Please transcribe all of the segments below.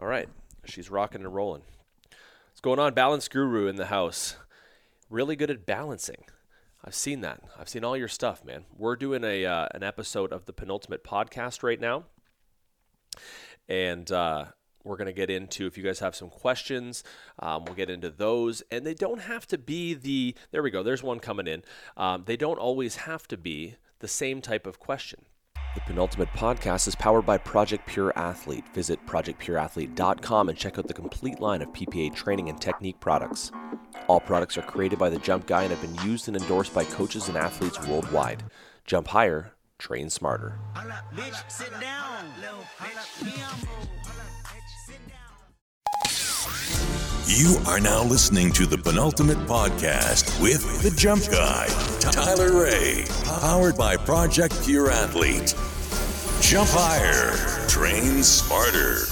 All right, she's rocking and rolling. What's going on? Balance Guru in the house. Really good at balancing. I've seen that. I've seen all your stuff, man. We're doing a uh, an episode of the penultimate podcast right now, and uh, we're going to get into if you guys have some questions um, we'll get into those and they don't have to be the there we go there's one coming in um, they don't always have to be the same type of question the penultimate podcast is powered by project pure athlete. Visit projectpureathlete.com and check out the complete line of ppa training and technique products. All products are created by the jump guy and have been used and endorsed by coaches and athletes worldwide. Jump higher train smarter You are now listening to the penultimate podcast with the jump guy, Tyler Ray, powered by Project Pure Athlete. Jump higher, train smarter.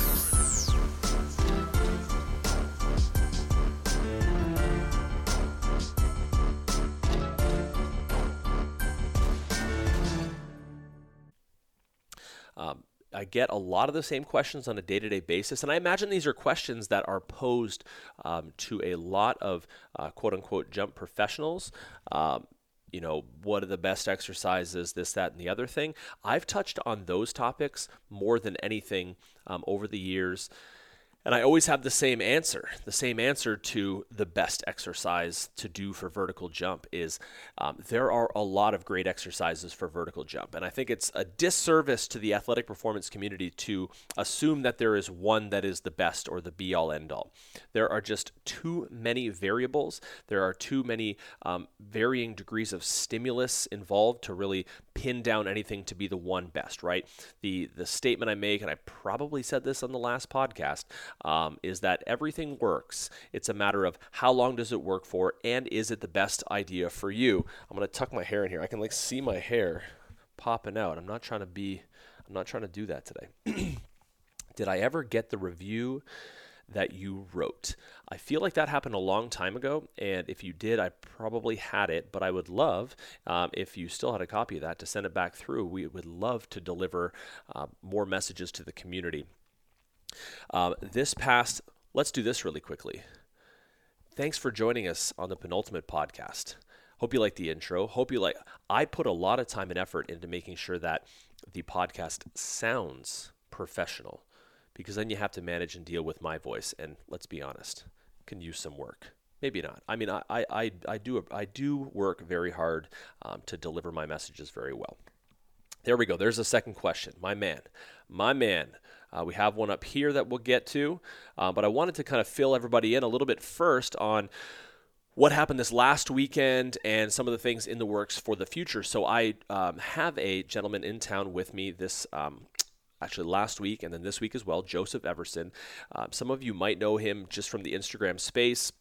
Um, I get a lot of the same questions on a day to day basis. And I imagine these are questions that are posed um, to a lot of uh, quote unquote jump professionals. Um, you know, what are the best exercises, this, that, and the other thing. I've touched on those topics more than anything um, over the years. And I always have the same answer. The same answer to the best exercise to do for vertical jump is um, there are a lot of great exercises for vertical jump. And I think it's a disservice to the athletic performance community to assume that there is one that is the best or the be all end all. There are just too many variables. There are too many um, varying degrees of stimulus involved to really pin down anything to be the one best, right? The, the statement I make, and I probably said this on the last podcast um, is that everything works. It's a matter of how long does it work for, and is it the best idea for you? I'm gonna tuck my hair in here. I can like see my hair popping out. I'm not trying to be. I'm not trying to do that today. Did I ever get the review? That you wrote. I feel like that happened a long time ago, and if you did, I probably had it, but I would love, um, if you still had a copy of that, to send it back through. We would love to deliver uh, more messages to the community. Um, this past, let's do this really quickly. Thanks for joining us on the penultimate podcast. Hope you like the intro. Hope you like. I put a lot of time and effort into making sure that the podcast sounds professional because then you have to manage and deal with my voice. And let's be honest, can use some work. Maybe not. I mean, I, I, I, do, I do work very hard um, to deliver my messages very well. There we go. There's a second question. My man, my man. Uh, we have one up here that we'll get to, uh, but I wanted to kind of fill everybody in a little bit first on what happened this last weekend and some of the things in the works for the future. So I um, have a gentleman in town with me this um, actually last week and then this week as well, Joseph Everson. Um, some of you might know him just from the Instagram space.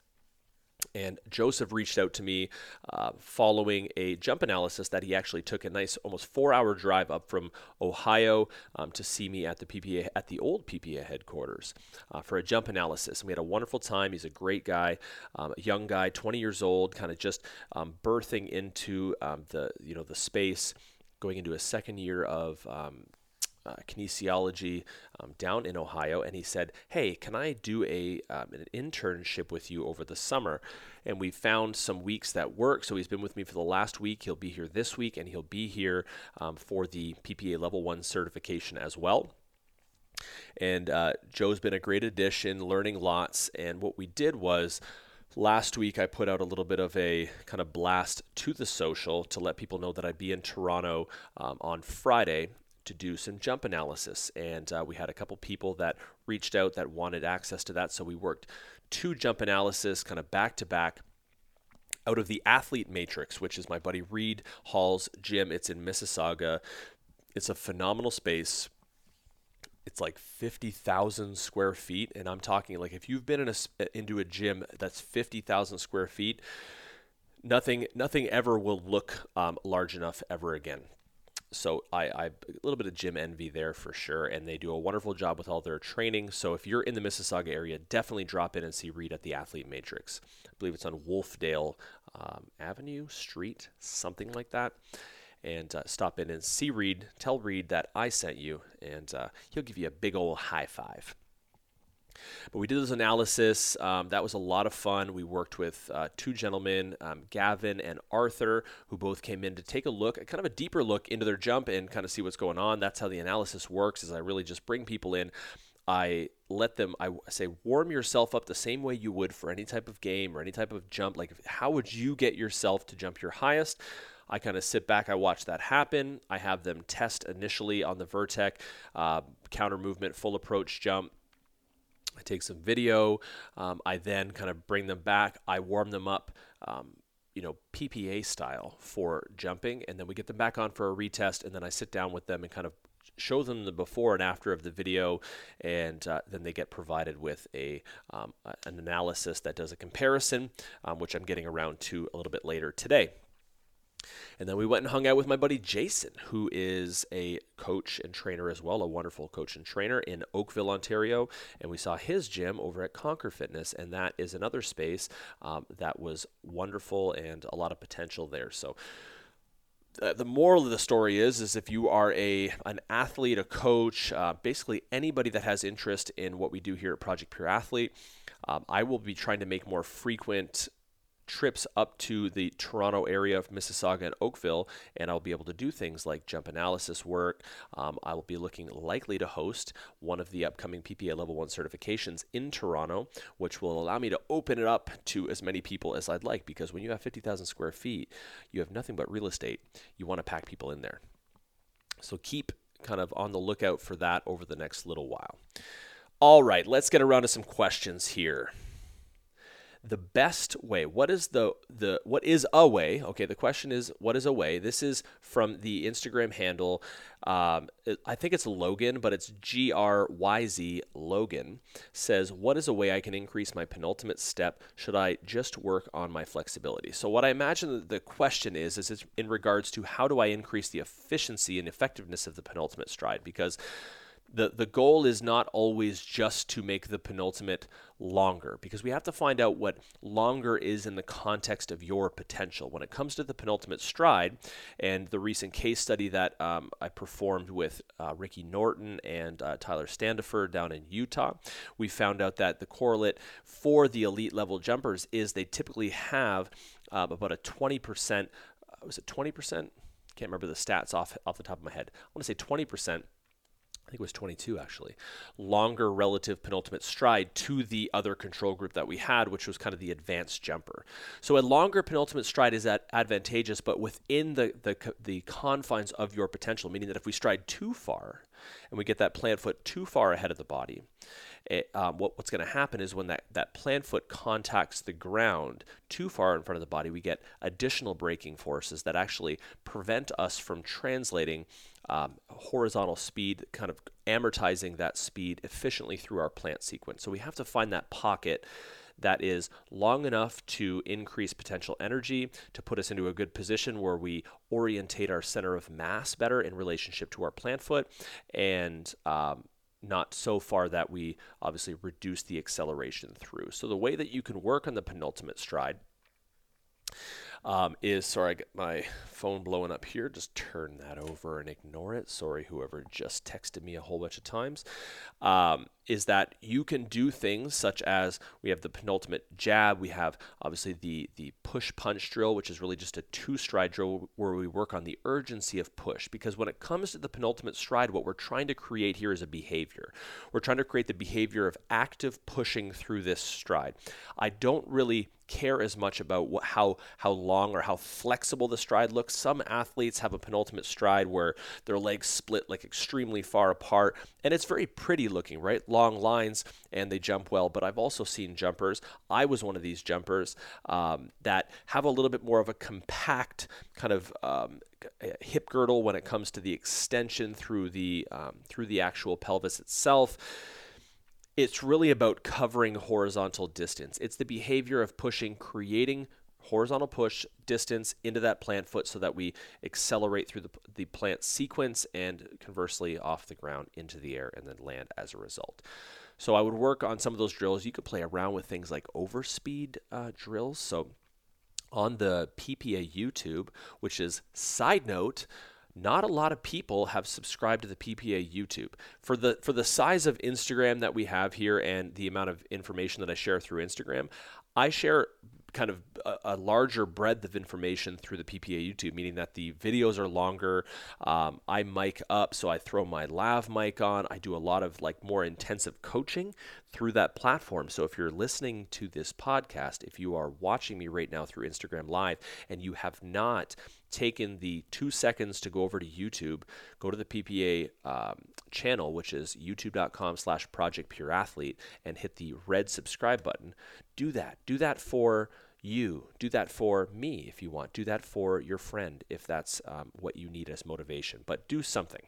And Joseph reached out to me uh, following a jump analysis that he actually took a nice, almost four-hour drive up from Ohio um, to see me at the PPA at the old PPA headquarters uh, for a jump analysis. And we had a wonderful time. He's a great guy, um, a young guy, 20 years old, kind of just um, birthing into um, the you know the space, going into a second year of um, uh, kinesiology um, down in Ohio, and he said, "Hey, can I do a um, an internship with you over the summer?" And we found some weeks that work. So he's been with me for the last week. He'll be here this week, and he'll be here um, for the PPA Level One certification as well. And uh, Joe's been a great addition, learning lots. And what we did was last week I put out a little bit of a kind of blast to the social to let people know that I'd be in Toronto um, on Friday to do some jump analysis. And uh, we had a couple people that reached out that wanted access to that. So we worked two jump analysis kind of back to back out of the Athlete Matrix, which is my buddy Reed Hall's gym. It's in Mississauga. It's a phenomenal space. It's like 50,000 square feet. And I'm talking like if you've been in a, into a gym that's 50,000 square feet, nothing, nothing ever will look um, large enough ever again so I, I a little bit of gym envy there for sure, and they do a wonderful job with all their training. So if you're in the Mississauga area, definitely drop in and see Reed at the Athlete Matrix. I believe it's on Wolfdale um, Avenue Street, something like that. And uh, stop in and see Reed. Tell Reed that I sent you, and uh, he'll give you a big old high five. But we did this analysis. Um, that was a lot of fun. We worked with uh, two gentlemen, um, Gavin and Arthur, who both came in to take a look, kind of a deeper look into their jump and kind of see what's going on. That's how the analysis works. Is I really just bring people in. I let them. I say warm yourself up the same way you would for any type of game or any type of jump. Like how would you get yourself to jump your highest? I kind of sit back, I watch that happen. I have them test initially on the Vertec uh, counter movement, full approach jump I take some video. Um, I then kind of bring them back. I warm them up. Um, you know, PPA style for jumping, and then we get them back on for a retest, and then I sit down with them and kind of show them the before and after of the video, and uh, then they get provided with a um, an analysis that does a comparison, um, which I'm getting around to a little bit later today. And then we went and hung out with my buddy Jason, who is a coach and trainer as well, a wonderful coach and trainer in Oakville, Ontario. And we saw his gym over at Conquer Fitness, and that is another space um, that was wonderful and a lot of potential there. So, uh, the moral of the story is is if you are a an athlete, a coach, uh, basically anybody that has interest in what we do here at Project Pure Athlete, um, I will be trying to make more frequent trips up to the Toronto area of Mississauga and Oakville, and I'll be able to do things like jump analysis work. Um, I will be looking likely to host one of the upcoming PPA Level 1 certifications in Toronto, which will allow me to open it up to as many people as I'd like because when you have 50,000 square feet, you have nothing but real estate. You want to pack people in there. So keep kind of on the lookout for that over the next little while. All right, let's get around to some questions here the best way. What is the the what is a way? Okay the question is what is a way? This is from the instagram handle um, i think it's logan but it's g-r-y-z logan says what is a way i can increase my penultimate step? Should i just work on my flexibility? So what i imagine the question is is in regards to how do i increase the efficiency and effectiveness of the penultimate stride? Because the the goal is not always just to make the penultimate longer because we have to find out what longer is in the context of your potential. When it comes to the penultimate stride and the recent case study that um, i performed with uh, ricky norton and uh, tyler standifer down in utah we found out that the correlate for the elite level jumpers is they typically have uh, about a 20% uh, was it 20% can't remember the stats off off the top of my head. I want to say 20% I think it was 22 actually, longer relative penultimate stride to the other control group that we had, which was kind of the advanced jumper. So a longer penultimate stride is advantageous, but within the, the, the confines of your potential, meaning that if we stride too far and we get that plant foot too far ahead of the body, it, um, what, what's going to happen is when that, that plant foot contacts the ground too far in front of the body, we get additional braking forces that actually prevent us from translating um, horizontal speed, kind of amortizing that speed efficiently through our plant sequence. So we have to find that pocket that is long enough to increase potential energy, to put us into a good position where we orientate our center of mass better in relationship to our plant foot, and um, not so far that we obviously reduce the acceleration through. So the way that you can work on the penultimate stride um, is sorry, I get my phone blowing up here. Just turn that over and ignore it. Sorry, whoever just texted me a whole bunch of times. Um, is that you can do things such as we have the penultimate jab, we have obviously the the push punch drill, which is really just a two stride drill where we work on the urgency of push. Because when it comes to the penultimate stride, what we're trying to create here is a behavior. We're trying to create the behavior of active pushing through this stride. I don't really care as much about what, how how long or how flexible the stride looks. Some athletes have a penultimate stride where their legs split like extremely far apart, and it's very pretty looking, right? Long lines, and they jump well. But I've also seen jumpers. I was one of these jumpers um, that have a little bit more of a compact kind of um, hip girdle when it comes to the extension through the um, through the actual pelvis itself it's really about covering horizontal distance. It's the behavior of pushing, creating horizontal push distance into that plant foot so that we accelerate through the, the plant sequence and conversely off the ground into the air and then land as a result. So I would work on some of those drills. You could play around with things like overspeed uh, drills. So on the PPA YouTube, which is side note, not a lot of people have subscribed to the PPA YouTube. For the for the size of Instagram that we have here and the amount of information that I share through Instagram, I share kind of a, a, larger breadth of information through the PPA YouTube, meaning that the videos are longer. Um, I mic up, so I throw my lav mic on. I do a lot of like more intensive coaching through that platform. So if you're listening to this podcast, if you are watching me right now through Instagram Live and you have not taken the two seconds to go over to YouTube, go to the PPA um, channel, which is youtube.com slash project pure athlete, and hit the red subscribe button. Do that. Do that for you. Do that for me if you want. Do that for your friend if that's um, what you need as motivation. But do something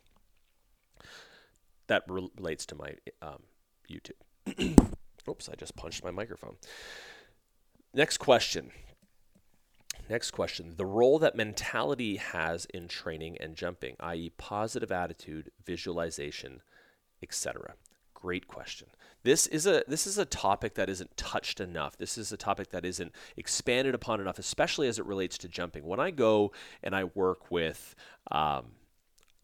that relates to my um, YouTube. Oops, I just punched my microphone. Next question. Next question. The role that mentality has in training and jumping, i.e., positive attitude, visualization, etc. Great question. This is a this is a topic that isn't touched enough. This is a topic that isn't expanded upon enough, especially as it relates to jumping. When I go and I work with um,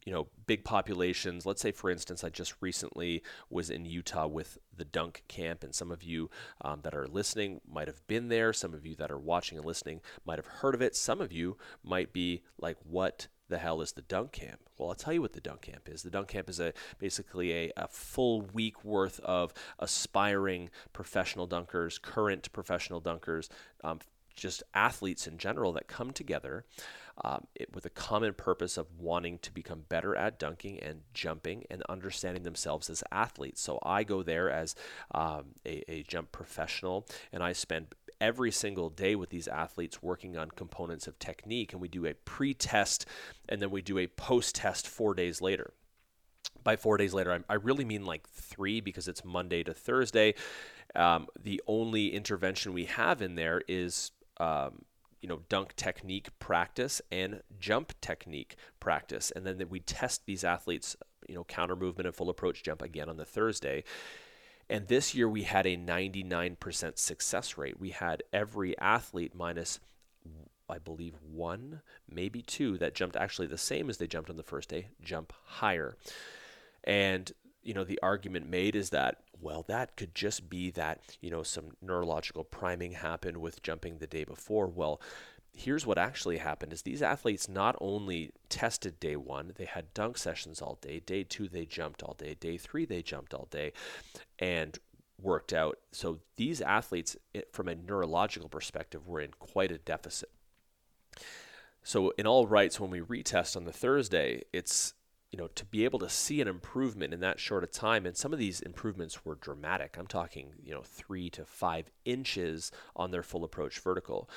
you know big populations let's say for instance i just recently was in utah with the dunk camp and some of you um, that are listening might have been there some of you that are watching and listening might have heard of it some of you might be like what the hell is the dunk camp? Well, I'll tell you what the dunk camp is. The dunk camp is a basically a, a full week worth of aspiring professional dunkers, current professional dunkers, um, just athletes in general that come together um, it, with a common purpose of wanting to become better at dunking and jumping and understanding themselves as athletes. So I go there as um, a, a jump professional and I spend every single day with these athletes working on components of technique. And we do a pre test and then we do a post test four days later. By four days later, I, I really mean like three because it's Monday to Thursday. Um, the only intervention we have in there is um, you know dunk technique practice and jump technique practice and then that we test these athletes you know counter movement and full approach jump again on the thursday and this year we had a 99% success rate. We had every athlete minus, I believe, one, maybe two that jumped actually the same as they jumped on the first day, jump higher. And, you know, the argument made is that, well, that could just be that, you know, some neurological priming happened with jumping the day before. Well, here's what actually happened is these athletes not only tested day one they had dunk sessions all day day two they jumped all day day three they jumped all day and worked out so these athletes eh, from a neurological perspective were in quite a deficit so in all rights when we retest on the thursday it's you know to be able to see an improvement in that short a time and some of these improvements were dramatic i'm talking you know three to five inches on their full approach vertical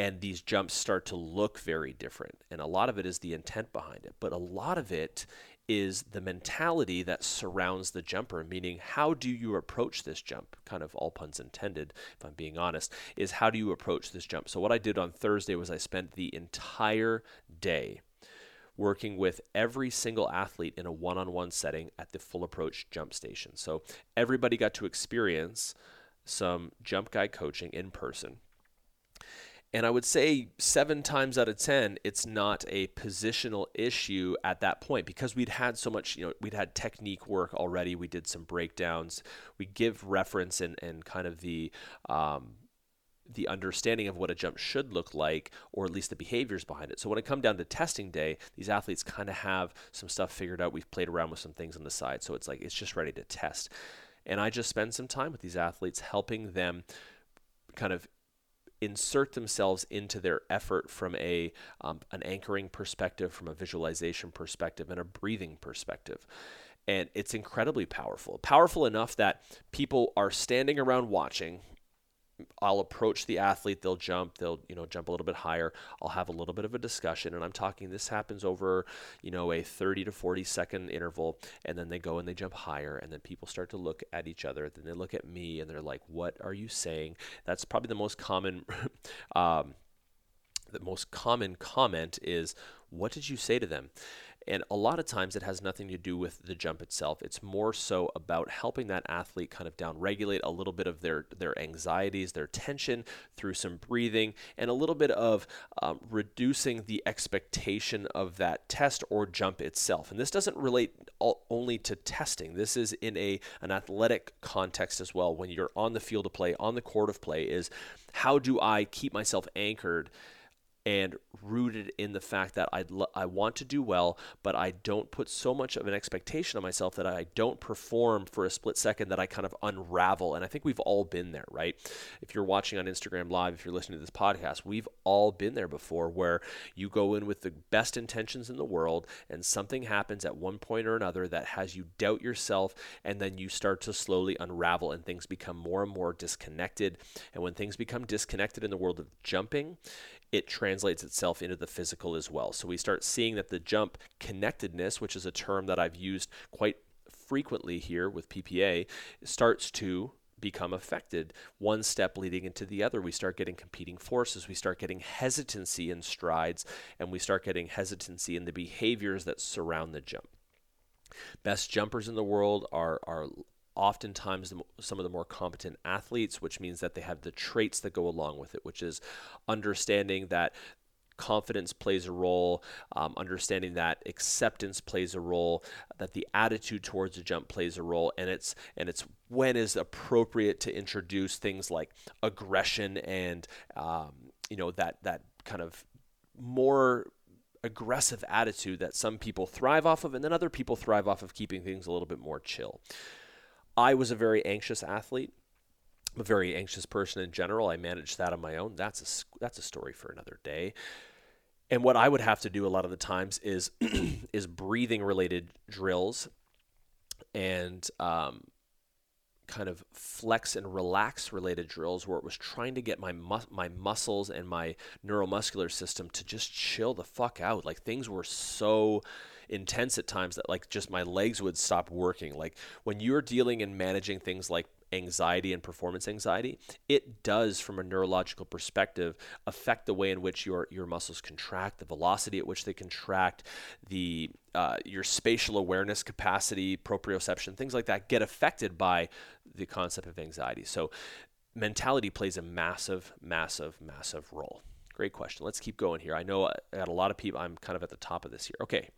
and these jumps start to look very different. And a lot of it is the intent behind it, but a lot of it is the mentality that surrounds the jumper, meaning how do you approach this jump? Kind of all puns intended, if I'm being honest, is how do you approach this jump? So, what I did on Thursday was I spent the entire day working with every single athlete in a one on one setting at the full approach jump station. So, everybody got to experience some jump guy coaching in person and I would say seven times out of 10, it's not a positional issue at that point because we'd had so much, you know, we'd had technique work already. We did some breakdowns. We give reference and, and kind of the, um, the understanding of what a jump should look like, or at least the behaviors behind it. So when it come down to testing day, these athletes kind of have some stuff figured out. We've played around with some things on the side, so it's like it's just ready to test. And I just spend some time with these athletes, helping them kind of insert themselves into their effort from a um, an anchoring perspective, from a visualization perspective, and a breathing perspective. And it's incredibly powerful. Powerful enough that people are standing around watching, I'll approach the athlete, they'll jump, they'll, you know, jump a little bit higher. I'll have a little bit of a discussion and I'm talking this happens over, you know, a 30 to 40 second interval and then they go and they jump higher and then people start to look at each other, then they look at me and they're like, "What are you saying?" That's probably the most common um, the most common comment is, "What did you say to them?" And a lot of times it has nothing to do with the jump itself. It's more so about helping that athlete kind of down regulate a little bit of their, their anxieties, their tension through some breathing, and a little bit of um, reducing the expectation of that test or jump itself. And this doesn't relate all, only to testing. This is in a an athletic context as well. When you're on the field of play, on the court of play, is how do I keep myself anchored and rooted in the fact that I I want to do well, but I don't put so much of an expectation on myself that I don't perform for a split second that I kind of unravel. And I think we've all been there, right? If you're watching on Instagram Live, if you're listening to this podcast, we've all been there before where you go in with the best intentions in the world and something happens at one point or another that has you doubt yourself and then you start to slowly unravel and things become more and more disconnected. And when things become disconnected in the world of jumping, it translates itself into the physical as well. So we start seeing that the jump connectedness, which is a term that I've used quite frequently here with PPA, starts to become affected. One step leading into the other. We start getting competing forces. We start getting hesitancy in strides and we start getting hesitancy in the behaviors that surround the jump. Best jumpers in the world are are oftentimes the, some of the more competent athletes, which means that they have the traits that go along with it, which is understanding that confidence plays a role, um, understanding that acceptance plays a role, that the attitude towards a jump plays a role, and it's and it's when is appropriate to introduce things like aggression and um, you know that that kind of more aggressive attitude that some people thrive off of, and then other people thrive off of keeping things a little bit more chill. I was a very anxious athlete. I'm a very anxious person in general. I managed that on my own. That's a that's a story for another day. And what I would have to do a lot of the times is is breathing related drills and um, kind of flex and relax related drills where it was trying to get my my muscles and my neuromuscular system to just chill the fuck out. Like things were so intense at times that like just my legs would stop working. Like when you're dealing and managing things like anxiety and performance anxiety, it does, from a neurological perspective, affect the way in which your your muscles contract, the velocity at which they contract, the uh, your spatial awareness capacity, proprioception, things like that get affected by the concept of anxiety. So, mentality plays a massive, massive, massive role. Great question. Let's keep going here. I know I got a lot of people. I'm kind of at the top of this here. Okay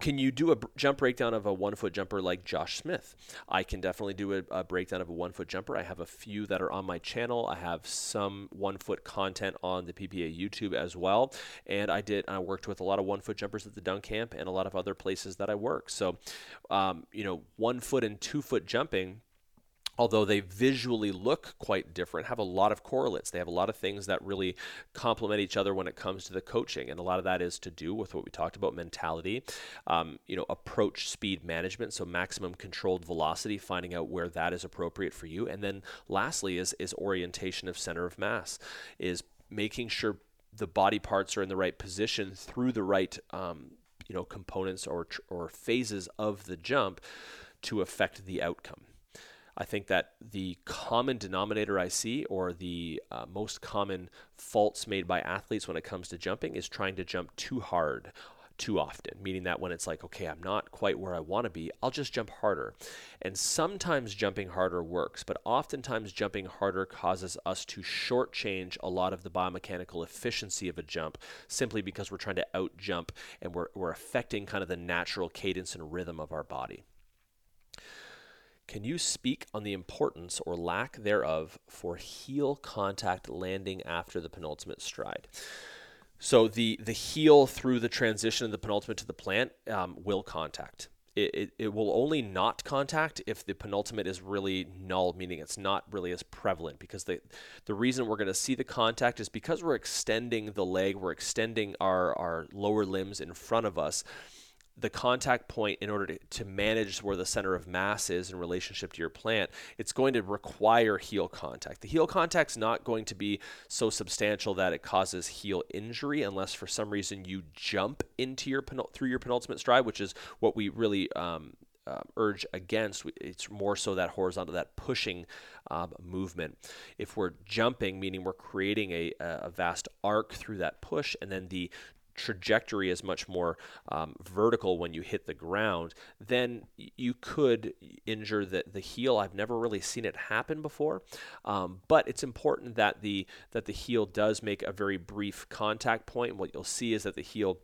can you do a jump breakdown of a one foot jumper like Josh Smith? I can definitely do a, a, breakdown of a one foot jumper. I have a few that are on my channel. I have some one foot content on the PPA YouTube as well. And I did, I worked with a lot of one foot jumpers at the dunk camp and a lot of other places that I work. So, um, you know, one foot and two foot jumping although they visually look quite different, have a lot of correlates. They have a lot of things that really complement each other when it comes to the coaching, and a lot of that is to do with what we talked about: mentality, um, you know, approach speed management, so maximum controlled velocity, finding out where that is appropriate for you, and then lastly is is orientation of center of mass, is making sure the body parts are in the right position through the right um, you know components or or phases of the jump to affect the outcome. I think that the common denominator I see, or the uh, most common faults made by athletes when it comes to jumping, is trying to jump too hard too often, meaning that when it's like, okay, I'm not quite where I want to be, I'll just jump harder. And sometimes jumping harder works, but oftentimes jumping harder causes us to shortchange a lot of the biomechanical efficiency of a jump simply because we're trying to out jump and we're, we're affecting kind of the natural cadence and rhythm of our body. Can you speak on the importance or lack thereof for heel contact landing after the penultimate stride? So the the heel through the transition of the penultimate to the plant um, will contact. It, it, it, will only not contact if the penultimate is really null, meaning it's not really as prevalent. Because the the reason we're going to see the contact is because we're extending the leg, we're extending our our lower limbs in front of us the contact point in order to, to manage where the center of mass is in relationship to your plant, it's going to require heel contact. The heel contact's not going to be so substantial that it causes heel injury unless for some reason you jump into your through your penultimate stride, which is what we really um, uh, urge against. It's more so that horizontal, that pushing um, movement. If we're jumping, meaning we're creating a, a vast arc through that push, and then the trajectory is much more um, vertical when you hit the ground, then you could injure the, the heel. I've never really seen it happen before, um, but it's important that the that the heel does make a very brief contact point. What you'll see is that the heel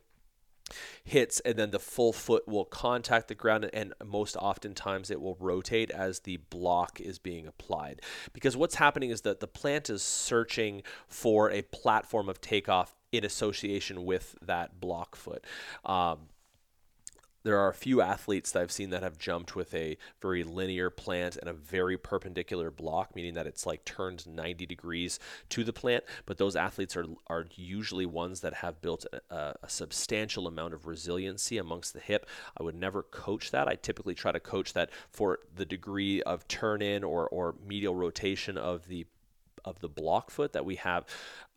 hits and then the full foot will contact the ground and most oftentimes it will rotate as the block is being applied because what's happening is that the plant is searching for a platform of takeoff in association with that block foot um, there are a few athletes that I've seen that have jumped with a very linear plant and a very perpendicular block, meaning that it's like turned 90 degrees to the plant. But those athletes are, are usually ones that have built a, a substantial amount of resiliency amongst the hip. I would never coach that. I typically try to coach that for the degree of turn in or, or medial rotation of the of the block foot that we have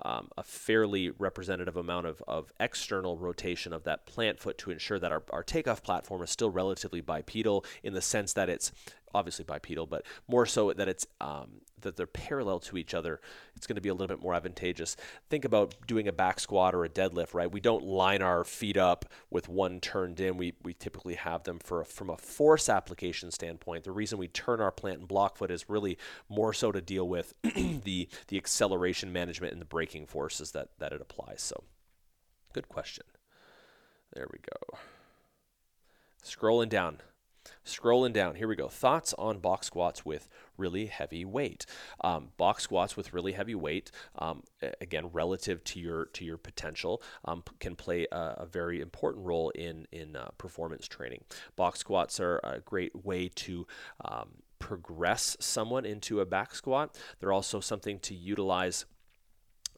um, a fairly representative amount of, of external rotation of that plant foot to ensure that our, our takeoff platform is still relatively bipedal in the sense that it's obviously bipedal, but more so that it's um, that they're parallel to each other. It's going to be a little bit more advantageous. Think about doing a back squat or a deadlift, right? We don't line our feet up with one turned in. We, we typically have them for a, from a force application standpoint. The reason we turn our plant and block foot is really more so to deal with the the acceleration management and the braking forces that that it applies. So, good question. There we go. Scrolling down. Scrolling down, here we go. Thoughts on box squats with really heavy weight. Um, box squats with really heavy weight, um, again, relative to your to your potential, um, can play a, a, very important role in in uh, performance training. Box squats are a great way to um, progress someone into a back squat. They're also something to utilize.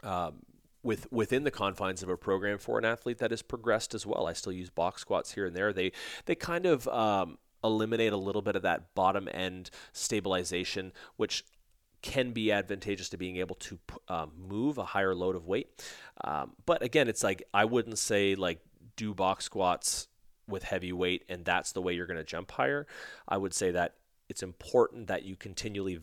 Um, with within the confines of a program for an athlete that has progressed as well. I still use box squats here and there. They they kind of um, eliminate a little bit of that bottom end stabilization, which can be advantageous to being able to um, move a higher load of weight. Um, but again, it's like I wouldn't say like do box squats with heavy weight and that's the way you're going to jump higher. I would say that it's important that you continually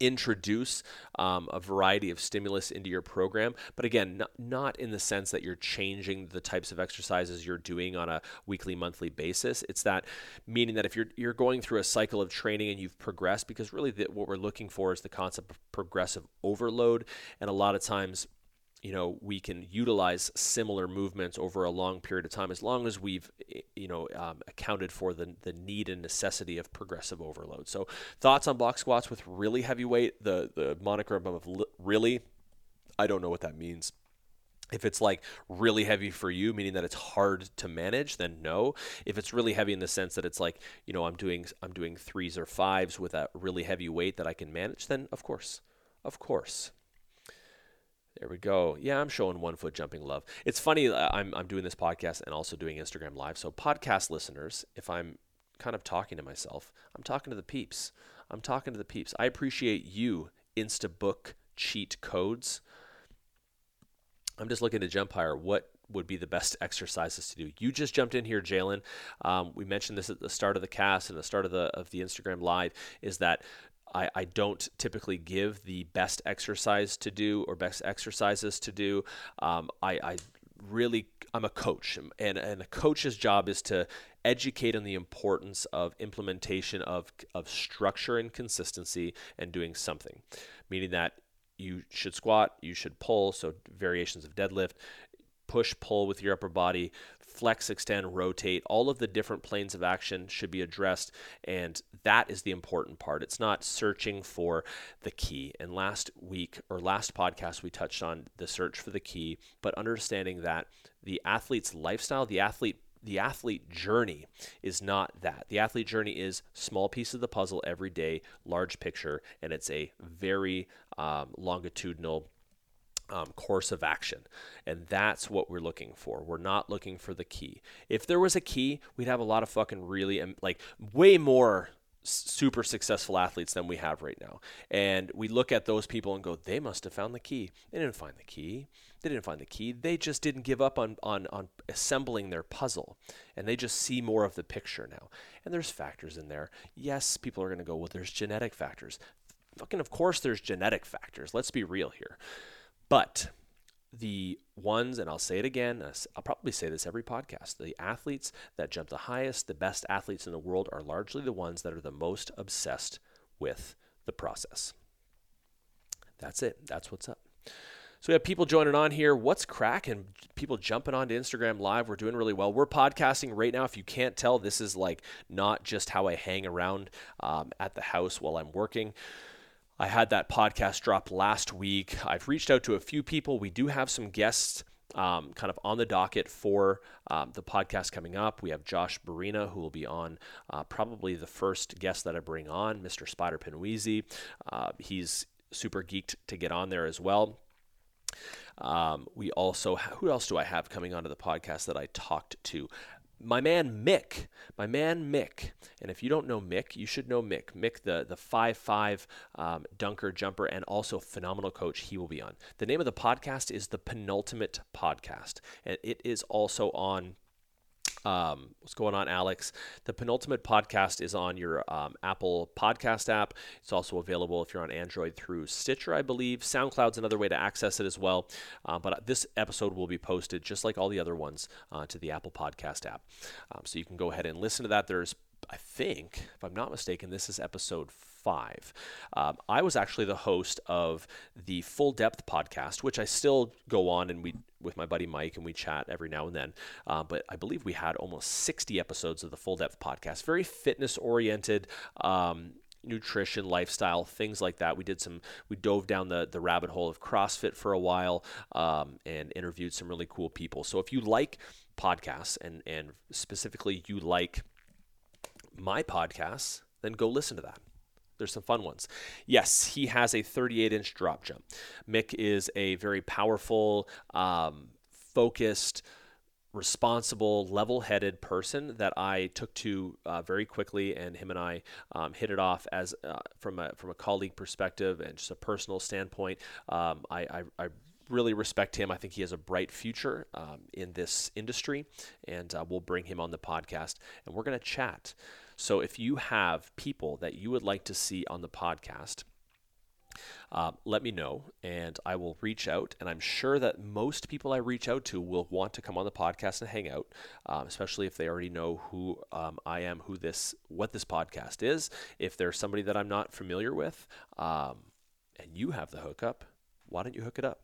introduce um, a variety of stimulus into your program. But again not, not in the sense that you're changing the types of exercises you're doing on a weekly monthly basis. It's that meaning that if you're you're going through a cycle of training and you've progressed because really the, what we're looking for is the concept of progressive overload. And a lot of times you know we can utilize similar movements over a long period of time as long as we've you know um, accounted for the, the need and necessity of progressive overload so thoughts on box squats with really heavy weight the the moniker of really i don't know what that means if it's like really heavy for you, meaning that it's hard to manage, then no. If it's really heavy in the sense that it's like, you know, I'm doing I'm doing threes or fives with a really heavy weight that I can manage, then of course. Of course. There we go. Yeah, I'm showing one foot jumping love. It's funny. Uh, I'm I'm doing this podcast and also doing Instagram live. So podcast listeners, if I'm kind of talking to myself, I'm talking to the peeps. I'm talking to the peeps. I appreciate you, Instabook cheat codes. I'm just looking to jump higher. What would be the best exercises to do? You just jumped in here, Jalen. Um, we mentioned this at the start of the cast and the start of the of the Instagram live. Is that I, I don't typically give the best exercise to do or best exercises to do. Um, I, I really I'm a coach, and and a coach's job is to educate on the importance of implementation of of structure and consistency and doing something, meaning that you should squat, you should pull, so variations of deadlift, push pull with your upper body, flex, extend, rotate, all of the different planes of action should be addressed. And that is the important part. It's not searching for the key. And last week or last podcast, we touched on the search for the key, but understanding that the athlete's lifestyle, the athlete the athlete journey is not that. The athlete journey is small piece of the puzzle every day, large picture, and it's a very um, longitudinal um, course of action. And that's what we're looking for. We're not looking for the key. If there was a key, we'd have a lot of fucking really, like, way more super successful athletes than we have right now. And we look at those people and go, they must have found the key. They didn't find the key. They didn't find the key. They just didn't give up on, on, on assembling their puzzle. And they just see more of the picture now. And there's factors in there. Yes, people are going to go, well, there's genetic factors. Fucking, of course, there's genetic factors. Let's be real here. But the ones, and I'll say it again, I'll probably say this every podcast the athletes that jump the highest, the best athletes in the world are largely the ones that are the most obsessed with the process. That's it. That's what's up. So we have people joining on here. What's cracking? People jumping onto Instagram Live. We're doing really well. We're podcasting right now. If you can't tell, this is like not just how I hang around um, at the house while I'm working. I had that podcast drop last week. I've reached out to a few people. We do have some guests um, kind of on the docket for um, the podcast coming up. We have Josh Barina, who will be on uh, probably the first guest that I bring on, Mr. Spider Pinweezy. Uh, he's super geeked to get on there as well. Um, we also, who else do I have coming onto the podcast that I talked to? My man Mick, my man Mick, and if you don't know Mick, you should know Mick. Mick, the the five five um, dunker jumper and also phenomenal coach, he will be on. The name of the podcast is the Penultimate Podcast, and it is also on um, what's going on, Alex? The penultimate podcast is on your um, Apple Podcast app. It's also available if you're on Android through Stitcher, I believe. SoundCloud's another way to access it as well. Uh, but this episode will be posted, just like all the other ones, uh, to the Apple Podcast app. Um, so you can go ahead and listen to that. There's, I think, if I'm not mistaken, this is episode five. Um, I was actually the host of the Full Depth podcast, which I still go on and we with my buddy Mike and we chat every now and then. Uh, but I believe we had almost 60 episodes of the Full Depth podcast, very fitness oriented. Um, nutrition, lifestyle, things like that. We did some, we dove down the, the rabbit hole of CrossFit for a while um, and interviewed some really cool people. So if you like podcasts and, and specifically you like my podcasts, then go listen to that. There's some fun ones. Yes, he has a 38 inch drop jump. Mick is a very powerful, um, focused, responsible, level-headed person that I took to uh, very quickly, and him and I um, hit it off as uh, from a from a colleague perspective and just a personal standpoint. Um, I, I, I really respect him. I think he has a bright future um, in this industry, and uh, we'll bring him on the podcast, and we're going to chat. So if you have people that you would like to see on the podcast, uh, let me know and I will reach out. And I'm sure that most people I reach out to will want to come on the podcast and hang out, um, especially if they already know who um, I am, who this, what this podcast is. If there's somebody that I'm not familiar with um, and you have the hookup, why don't you hook it up?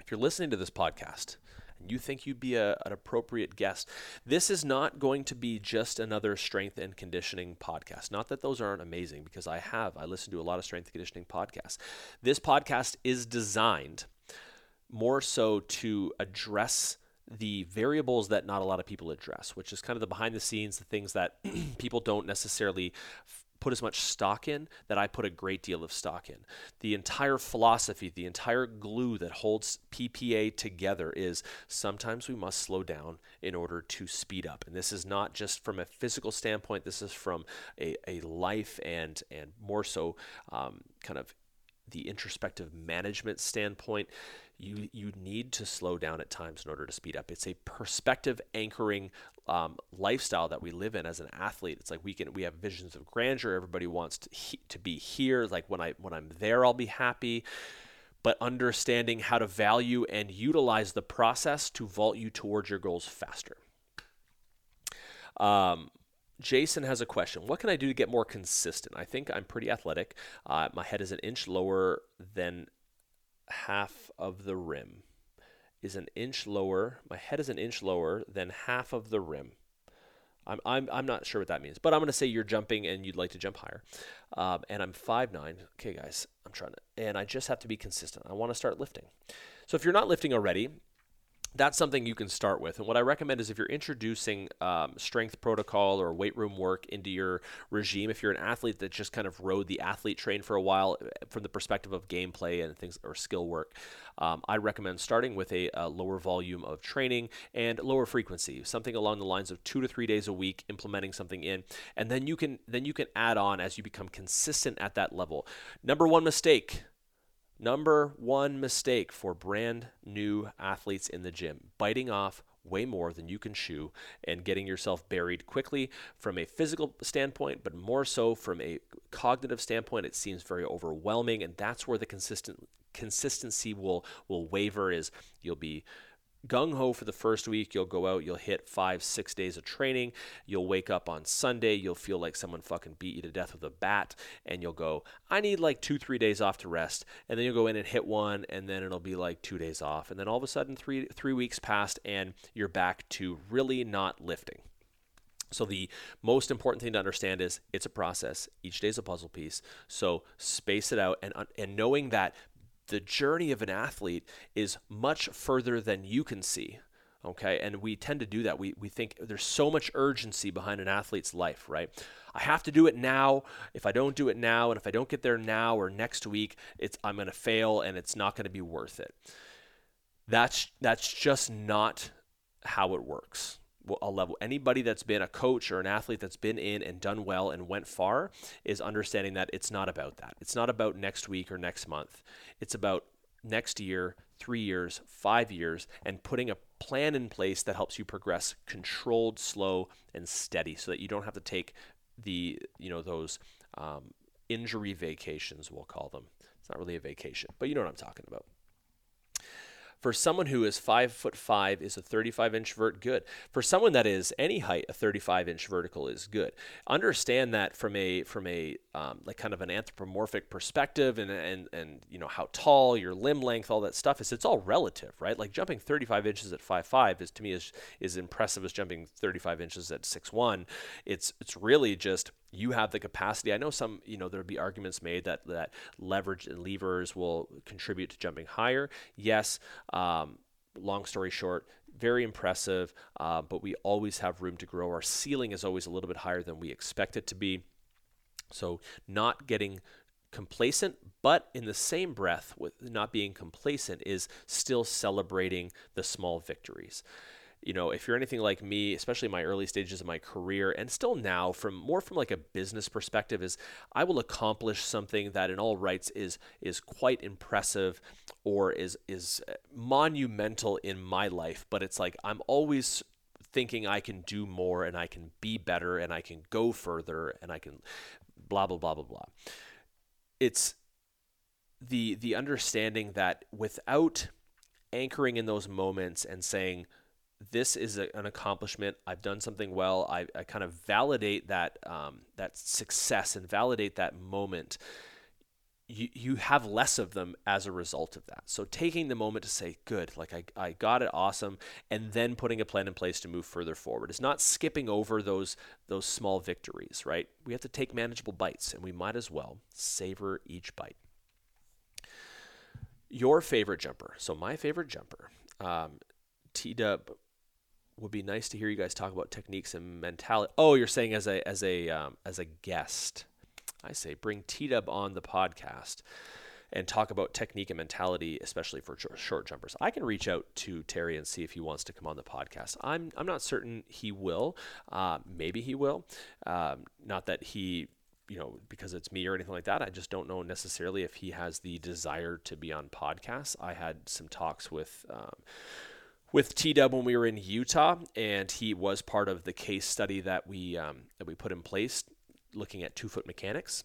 If you're listening to this podcast, and you think you'd be a, an appropriate guest, this is not going to be just another strength and conditioning podcast. Not that those aren't amazing, because I have. I listen to a lot of strength and conditioning podcasts. This podcast is designed more so to address the variables that not a lot of people address, which is kind of the behind the scenes, the things that people don't necessarily put as much stock in that I put a great deal of stock in. The entire philosophy, the entire glue that holds PPA together is sometimes we must slow down in order to speed up. And this is not just from a physical standpoint, this is from a, a life and, and more so um, kind of the introspective management standpoint you you need to slow down at times in order to speed up. It's a perspective anchoring um, lifestyle that we live in as an athlete. It's like we can we have visions of grandeur. Everybody wants to he, to be here. Like when I when I'm there, I'll be happy. But understanding how to value and utilize the process to vault you towards your goals faster. Um, Jason has a question. What can I do to get more consistent? I think I'm pretty athletic. Uh, my head is an inch lower than half of the rim is an inch lower. My head is an inch lower than half of the rim. I'm, I'm, I'm not sure what that means, but I'm going to say you're jumping and you'd like to jump higher. Um, and I'm 5'9. Okay, guys, I'm trying to, and I just have to be consistent. I want to start lifting. So if you're not lifting already, that's something you can start with. And what I recommend is if you're introducing um, strength protocol or weight room work into your regime, if you're an athlete that just kind of rode the athlete train for a while uh, from the perspective of gameplay and things or skill work, um, I recommend starting with a, a, lower volume of training and lower frequency, something along the lines of two to three days a week, implementing something in, and then you can then you can add on as you become consistent at that level. Number one mistake Number one mistake for brand new athletes in the gym biting off way more than you can chew and getting yourself buried quickly from a physical standpoint, but more so from a cognitive standpoint. It seems very overwhelming, and that's where the consistent consistency will will waver is you'll be gung ho for the first week. You'll go out, you'll hit five, six days of training. You'll wake up on Sunday, you'll feel like someone fucking beat you to death with a bat, and you'll go, I need like two, three days off to rest. And then you'll go in and hit one, and then it'll be like two days off. And then all of a sudden, three, three weeks passed, and you're back to really not lifting. So the most important thing to understand is it's a process. Each day is a puzzle piece. So space it out and and knowing that the journey of an athlete is much further than you can see. Okay, and we tend to do that. We, we think there's so much urgency behind an athlete's life, right? I have to do it now. If I don't do it now, and if I don't get there now or next week, it's I'm going to fail, and it's not going to be worth it. That's that's just not how it works a level. Anybody that's been a coach or an athlete that's been in and done well and went far is understanding that it's not about that. It's not about next week or next month. It's about next year, three years, five years, and putting a plan in place that helps you progress controlled, slow, and steady so that you don't have to take the, you know, those um, injury vacations, we'll call them. It's not really a vacation, but you know what I'm talking about. For someone who is five foot five, is a 35 inch vert good? For someone that is any height, a 35 inch vertical is good. Understand that from a from a um, like kind of an anthropomorphic perspective, and and and you know how tall, your limb length, all that stuff is. It's all relative, right? Like jumping 35 inches at five five is to me is is impressive as jumping 35 inches at six one. It's it's really just you have the capacity. I know some, you know, there'll be arguments made that that leverage and levers will contribute to jumping higher. Yes. Um, long story short, very impressive, uh, but we always have room to grow. Our ceiling is always a little bit higher than we expect it to be. So, not getting complacent, but in the same breath, with not being complacent, is still celebrating the small victories you know, if you're anything like me, especially my early stages of my career and still now from more from like a business perspective is I will accomplish something that in all rights is is quite impressive or is is monumental in my life, but it's like I'm always thinking I can do more and I can be better and I can go further and I can blah blah blah blah blah. It's the the understanding that without anchoring in those moments and saying this is a, an accomplishment. I've done something well. I, I kind of validate that um, that success and validate that moment. You, you have less of them as a result of that. So taking the moment to say, good, like I, I got it, awesome, and then putting a plan in place to move further forward. It's not skipping over those those small victories, right? We have to take manageable bites, and we might as well savor each bite. Your favorite jumper. So my favorite jumper. Um, T Dub would be nice to hear you guys talk about techniques and mentality. Oh, you're saying as a as a um, as a guest. I say bring T Dub on the podcast and talk about technique and mentality, especially for short jumpers. I can reach out to Terry and see if he wants to come on the podcast. I'm I'm not certain he will. Uh, maybe he will. Um, not that he you know, because it's me or anything like that. I just don't know necessarily if he has the desire to be on podcasts. I had some talks with um, with T Dub when we were in Utah, and he was part of the case study that we um, that we put in place, looking at two foot mechanics.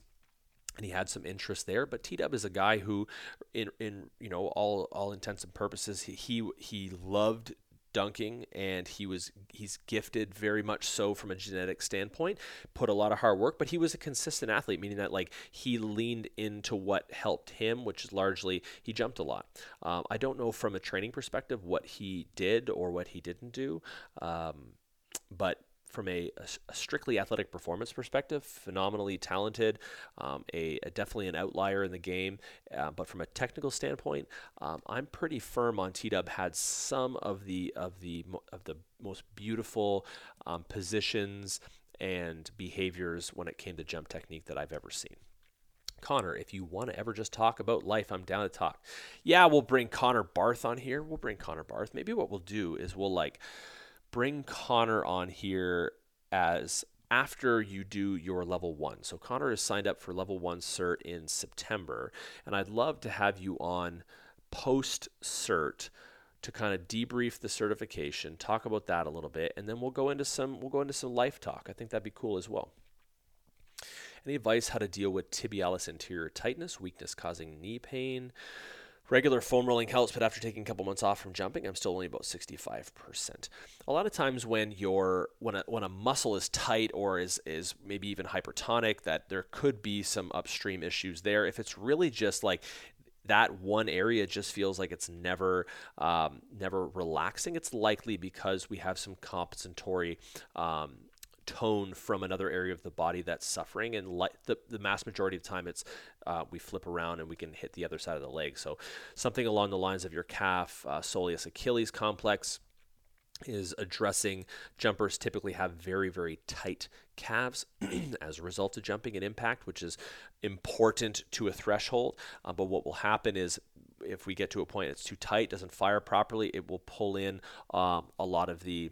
And he had some interest there, but T Dub is a guy who, in in you know all all intents and purposes, he he, he loved dunking and he was he's gifted very much so from a genetic standpoint put a lot of hard work but he was a consistent athlete meaning that like he leaned into what helped him which is largely he jumped a lot. Um, i don't know from a training perspective what he did or what he didn't do um, but from a, a, strictly athletic performance perspective, phenomenally talented, um, a, a, definitely an outlier in the game. Uh, but from a technical standpoint, um, I'm pretty firm on T Dub had some of the of the of the most beautiful um, positions and behaviors when it came to jump technique that I've ever seen. Connor, if you want to ever just talk about life, I'm down to talk. Yeah, we'll bring Connor Barth on here. We'll bring Connor Barth. Maybe what we'll do is we'll like bring Connor on here as after you do your level one. So Connor is signed up for level one cert in September, and I'd love to have you on post cert to kind of debrief the certification, talk about that a little bit, and then we'll go into some we'll go into some life talk. I think that'd be cool as well. Any advice how to deal with tibialis anterior tightness, weakness causing knee pain? Regular foam rolling helps, but after taking a couple months off from jumping, I'm still only about 65%. A lot of times when your when a, when a muscle is tight or is is maybe even hypertonic, that there could be some upstream issues there. If it's really just like that one area just feels like it's never um, never relaxing, it's likely because we have some compensatory um, tone from another area of the body that's suffering and li- the, the mass majority of time it's uh, we flip around and we can hit the other side of the leg. So something along the lines of your calf uh, soleus achilles complex is addressing jumpers typically have very very tight calves as a result of jumping and impact which is important to a threshold. Uh, but what will happen is if we get to a point it's too tight doesn't fire properly it will pull in um, a lot of the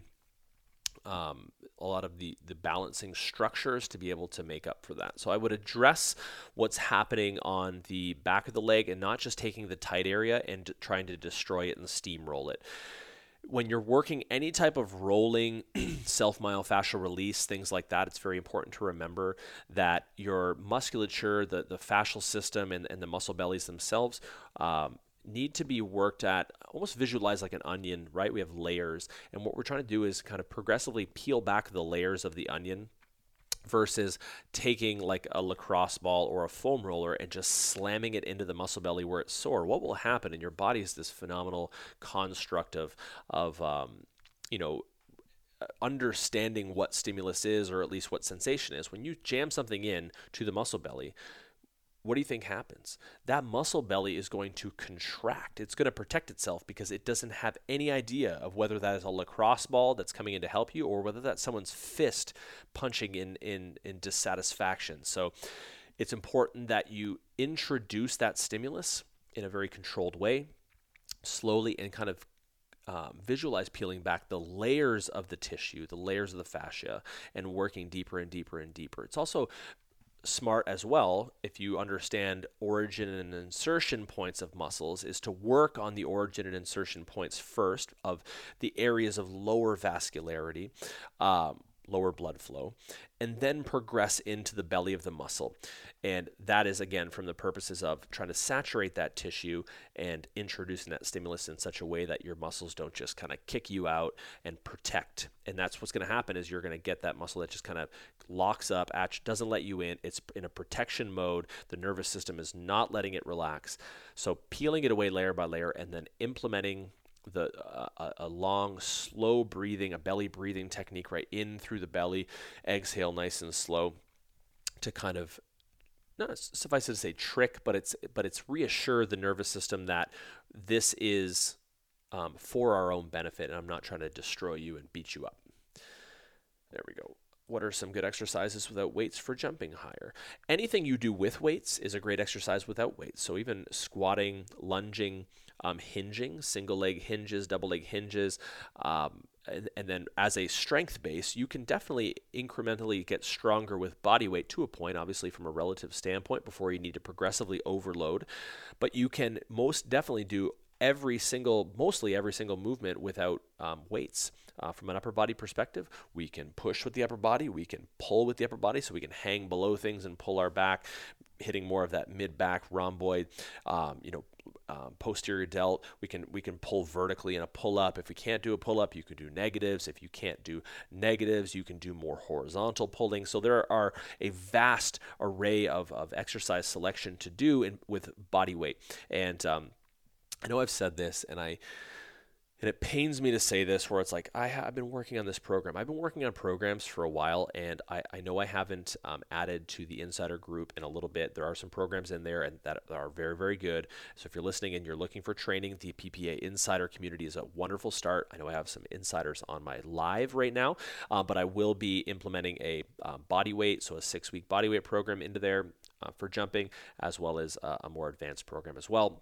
um, a lot of the, the balancing structures to be able to make up for that. So I would address what's happening on the back of the leg and not just taking the tight area and trying to destroy it and steamroll it. When you're working any type of rolling, self myofascial release, things like that, it's very important to remember that your musculature, the, the fascial system, and, and the muscle bellies themselves um, need to be worked at almost visualize like an onion, right? We have layers. And what we're trying to do is kind of progressively peel back the layers of the onion versus taking like a lacrosse ball or a foam roller and just slamming it into the muscle belly where it's sore. What will happen in your body is this phenomenal construct of, of um, you know, understanding what stimulus is or at least what sensation is. When you jam something in to the muscle belly, what do you think happens? That muscle belly is going to contract. It's going to protect itself because it doesn't have any idea of whether that is a lacrosse ball that's coming in to help you or whether that's someone's fist punching in in, in dissatisfaction. So it's important that you introduce that stimulus in a very controlled way, slowly and kind of um, visualize peeling back the layers of the tissue, the layers of the fascia, and working deeper and deeper and deeper. It's also smart as well if you understand origin and insertion points of muscles is to work on the origin and insertion points first of the areas of lower vascularity um, lower blood flow, and then progress into the belly of the muscle. And that is, again, from the purposes of trying to saturate that tissue and introducing that stimulus in such a way that your muscles don't just kind of kick you out and protect. And that's what's going to happen is you're going to get that muscle that just kind of locks up, doesn't let you in. It's in a protection mode. The nervous system is not letting it relax. So peeling it away layer by layer and then implementing the uh, a long slow breathing a belly breathing technique right in through the belly exhale nice and slow to kind of not suffice it to say trick but it's but it's reassure the nervous system that this is um, for our own benefit and i'm not trying to destroy you and beat you up there we go what are some good exercises without weights for jumping higher? Anything you do with weights is a great exercise without weights. So even squatting, lunging, um, hinging, single leg hinges, double leg hinges, um, and, and, then as a strength base, you can definitely incrementally get stronger with body weight to a point, obviously from a relative standpoint, before you need to progressively overload. But you can most definitely do every single, mostly every single movement without um, weights. Uh, from an upper body perspective, we can push with the upper body, we can pull with the upper body, so we can hang below things and pull our back, hitting more of that mid back rhomboid, um, you know, um, posterior delt. We can we can pull vertically in a pull up. If we can't do a pull up, you can do negatives. If you can't do negatives, you can do more horizontal pulling. So there are a vast array of, of exercise selection to do in, with body weight. And um, I know I've said this, and I and it pains me to say this where it's like I have been working on this program. I've been working on programs for a while and i, I know i haven't um, added to the insider group in a little bit. There are some programs in there and that are very very good. So if you're listening and you're looking for training the ppa insider community is a wonderful start. I know i have some insiders on my live right now uh, but i will be implementing a um, body weight so a six week body weight program into there uh, for jumping as well as uh, a more advanced program as well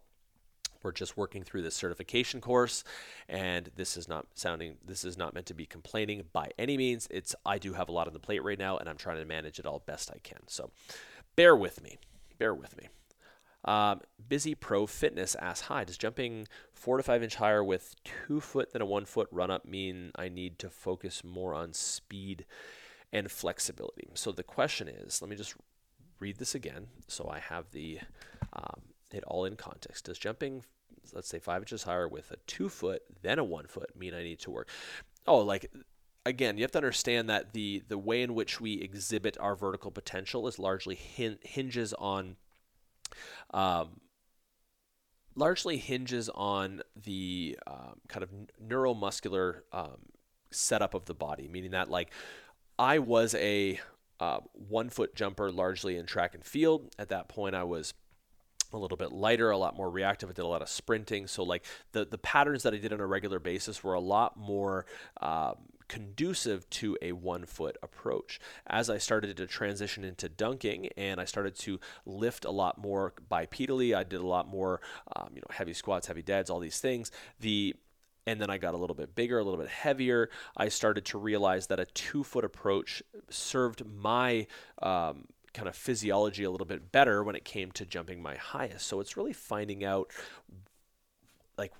we're just working through this certification course, and this is not sounding. This is not meant to be complaining by any means. It's I do have a lot on the plate right now, and I'm trying to manage it all best I can. So, bear with me. Bear with me. Um, Busy Pro Fitness asks, "Hi, does jumping four to five inch higher with two foot than a one foot run up mean I need to focus more on speed and flexibility?" So the question is, let me just read this again, so I have the um, it all in context. Does jumping let's say five inches higher with a two foot, then a one foot, mean I need to work? Oh, like again, you have to understand that the the way in which we exhibit our vertical potential is largely hin- hinges on um, largely hinges on the um, kind of neuromuscular um, setup of the body, meaning that like I was a uh, one foot jumper largely in track and field. At that point, I was a little bit lighter, a lot more reactive. I did a lot of sprinting. So like the the patterns that I did on a regular basis were a lot more um, conducive to a one foot approach. As I started to transition into dunking and I started to lift a lot more bipedally, I did a lot more, um, you know, heavy squats, heavy deads, all these things. The and then I got a little bit bigger, a little bit heavier. I started to realize that a two foot approach served my um, kind of physiology a little bit better when it came to jumping my highest. So it's really finding out like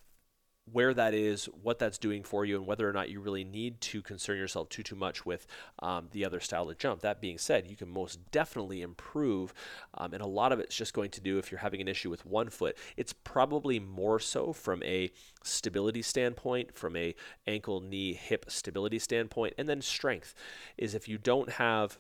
where that is, what that's doing for you, and whether or not you really need to concern yourself too too much with um, the other style of jump. That being said, you can most definitely improve, um, and a lot of it's just going to do if you're having an issue with one foot. It's probably more so from a stability standpoint, from a ankle, knee, hip stability standpoint, and then strength. Is if you don't have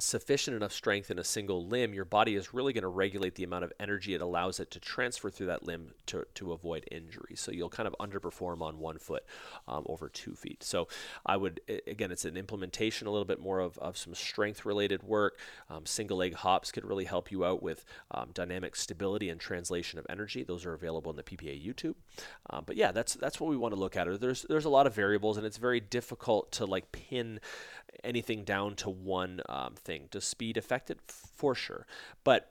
sufficient enough strength in a single limb, your body is really going to regulate the amount of energy it allows it to transfer through that limb to, to avoid injury. So you'll kind of underperform on one foot um, over two feet. So I would, again, it's an implementation, a little bit more of, of some strength related work. Um, single leg hops could really help you out with um, dynamic stability and translation of energy. Those are available in the PPA YouTube. Um, but yeah, that's that's what we want to look at. There's there's a lot of variables, and it's very difficult to like pin anything down to one um, thing. Does speed affect it? For sure. But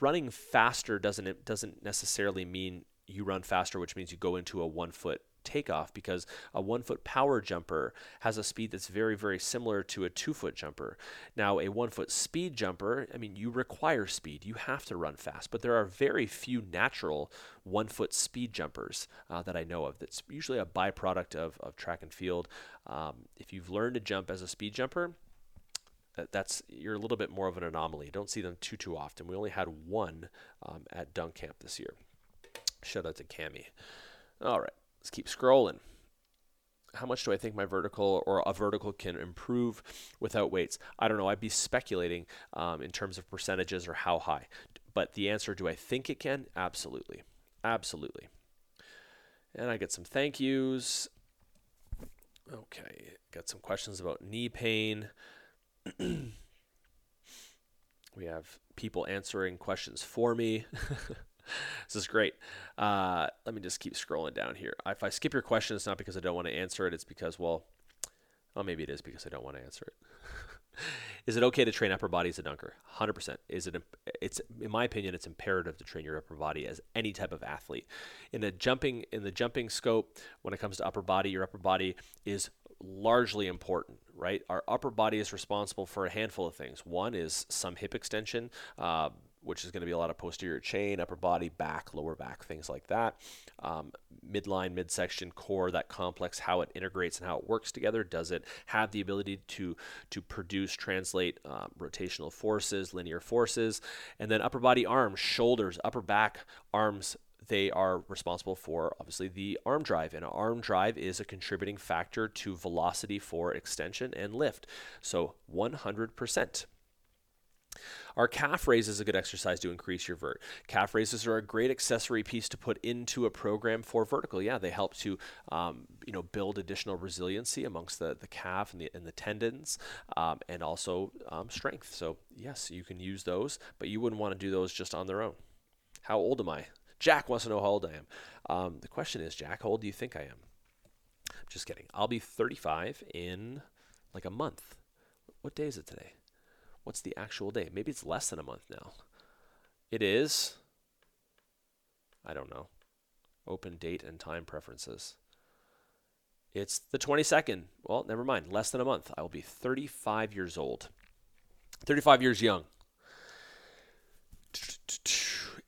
running faster doesn't doesn't necessarily mean you run faster, which means you go into a one foot takeoff because a one foot power jumper has a speed that's very, very similar to a two foot jumper. Now, a one foot speed jumper, I mean, you require speed, you have to run fast, but there are very few natural one foot speed jumpers uh, that I know of. That's usually a byproduct of, of track and field. Um, if you've learned to jump as a speed jumper, that's you're a little bit more of an anomaly. Don't see them too too often. We only had one um, at dunk camp this year. Shout out to Cami. All right. Let's keep scrolling. How much do I think my vertical or a vertical can improve without weights? I don't know. I'd be speculating um, in terms of percentages or how high. But the answer, do I think it can? Absolutely. Absolutely. And I get some thank yous. Okay, got some questions about knee pain. we have people answering questions for me. this is great. Uh, let me just keep scrolling down here. If I skip your question, it's not because I don't want to answer it. It's because, well, well, maybe it is because I don't want to answer it. is it okay to train upper body as a dunker? 100%. Is it it's in my opinion it's imperative to train your upper body as any type of athlete. In the jumping in the jumping scope when it comes to upper body, your upper body is largely important, right? Our upper body is responsible for a handful of things. One is some hip extension, uh, which is going to be a lot of posterior chain, upper body, back, lower back, things like that. Um, midline, midsection, core, that complex, how it integrates and how it works together. Does it have the ability to to produce, translate um, rotational forces, linear forces, and then upper body, arms, shoulders, upper back, arms, they are responsible for obviously the arm drive and arm drive is a contributing factor to velocity for extension and lift so 100% our calf raise is a good exercise to increase your vert. Calf raises are a great accessory piece to put into a program for vertical. Yeah, they help to um, you know build additional resiliency amongst the, the calf and the, and the tendons um, and also um, strength. So yes, you can use those, but you wouldn't want to do those just on their own. How old am I? Jack wants to know how old I am. Um, the question is, Jack, how old do you think I am? Just kidding. I'll be 35 in like a month. What day is it today? What's the actual day? Maybe it's less than a month now. It is. I don't know. Open date and time preferences. It's the 22nd. Well, never mind. Less than a month. I will be 35 years old. 35 years young.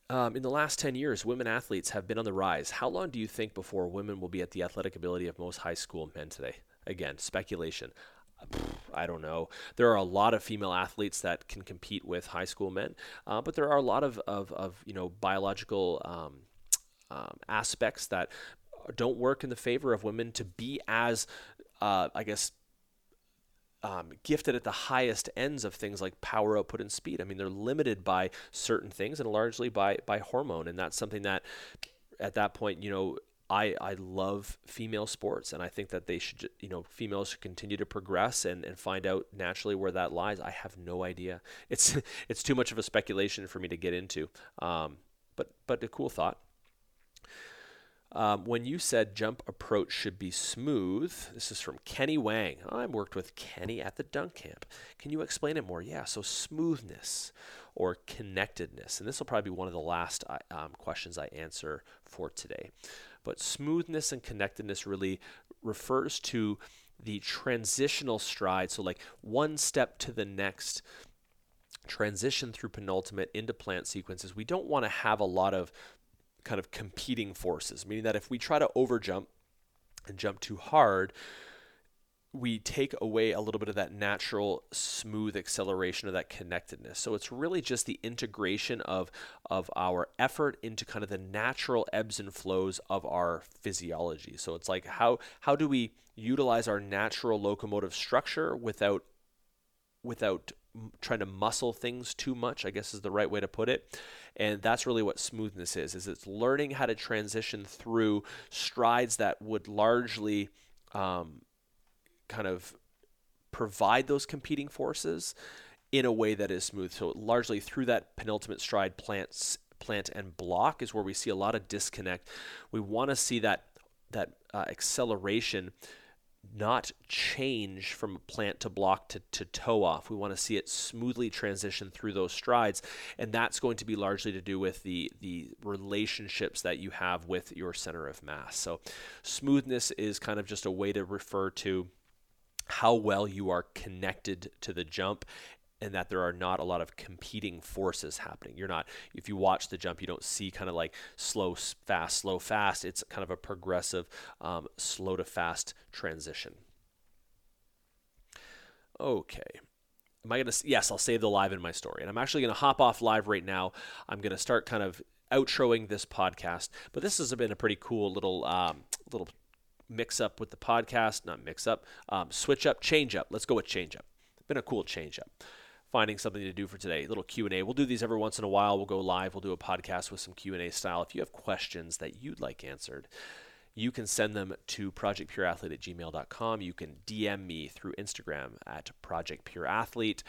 Um, in the last 10 years, women athletes have been on the rise. How long do you think before women will be at the athletic ability of most high school men today? Again, speculation. I don't know. There are a lot of female athletes that can compete with high school men, uh, but there are a lot of, of, of you know biological um, um, aspects that don't work in the favor of women to be as, uh, I guess, um, gifted at the highest ends of things like power output and speed. I mean, they're limited by certain things and largely by by hormone, and that's something that at that point, you know, I, I love female sports and I think that they should, you know, females should continue to progress and, and find out naturally where that lies. I have no idea. It's, it's too much of a speculation for me to get into. Um, but, but a cool thought. Um, when you said jump approach should be smooth, this is from Kenny Wang. I've worked with Kenny at the dunk camp. Can you explain it more? Yeah, so smoothness or connectedness. And this will probably be one of the last uh, um, questions I answer for today. But smoothness and connectedness really refers to the transitional stride. So, like one step to the next transition through penultimate into plant sequences. We don't want to have a lot of kind of competing forces, meaning that if we try to overjump and jump too hard, we take away a little bit of that natural smooth acceleration of that connectedness. So it's really just the integration of of our effort into kind of the natural ebbs and flows of our physiology. So it's like how how do we utilize our natural locomotive structure without without trying to muscle things too much, I guess is the right way to put it. And that's really what smoothness is, is it's learning how to transition through strides that would largely um, kind of provide those competing forces in a way that is smooth. So largely through that penultimate stride plants plant and block is where we see a lot of disconnect. We want to see that that uh, acceleration not change from plant to block to, to toe off. We want to see it smoothly transition through those strides. And that's going to be largely to do with the, the relationships that you have with your center of mass. So, smoothness is kind of just a way to refer to how well you are connected to the jump and that there are not a lot of competing forces happening. You're not, if you watch the jump, you don't see kind of like slow, fast, slow, fast. It's kind of a progressive, um, slow to fast transition. Okay. Am I going to, yes, I'll save the live in my story. And I'm actually going to hop off live right now. I'm going to start kind of outroing this podcast, but this has been a pretty cool little, um, little mix up with the podcast, not mix up, um, switch up, change up. Let's go with change up. Been a cool change up finding something to do for today. A little Q&A. We'll do these every once in a while. We'll go live. We'll do a podcast with some Q&A style. If you have questions that you'd like answered, you can send them to projectpureathlete at gmail.com. You can DM me through Instagram at projectpureathlete,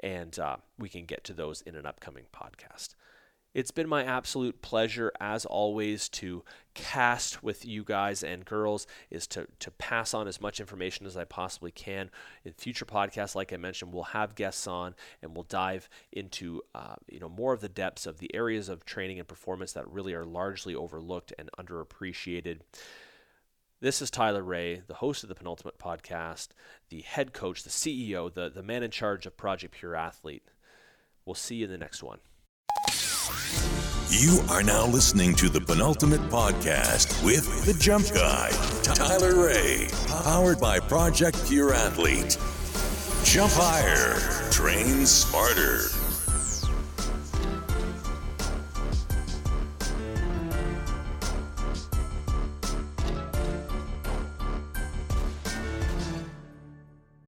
and uh, we can get to those in an upcoming podcast. It's been my absolute pleasure, as always, to cast with you guys and girls, is to, to pass on as much information as I possibly can. In future podcasts, like I mentioned, we'll have guests on and we'll dive into uh, you know more of the depths of the areas of training and performance that really are largely overlooked and underappreciated. This is Tyler Ray, the host of the Penultimate Podcast, the head coach, the CEO, the, the man in charge of Project Pure Athlete. We'll see you in the next one. You are now listening to the penultimate podcast with the Jump Guy, Tyler Ray, powered by Project Pure Athlete. Jump higher, train smarter.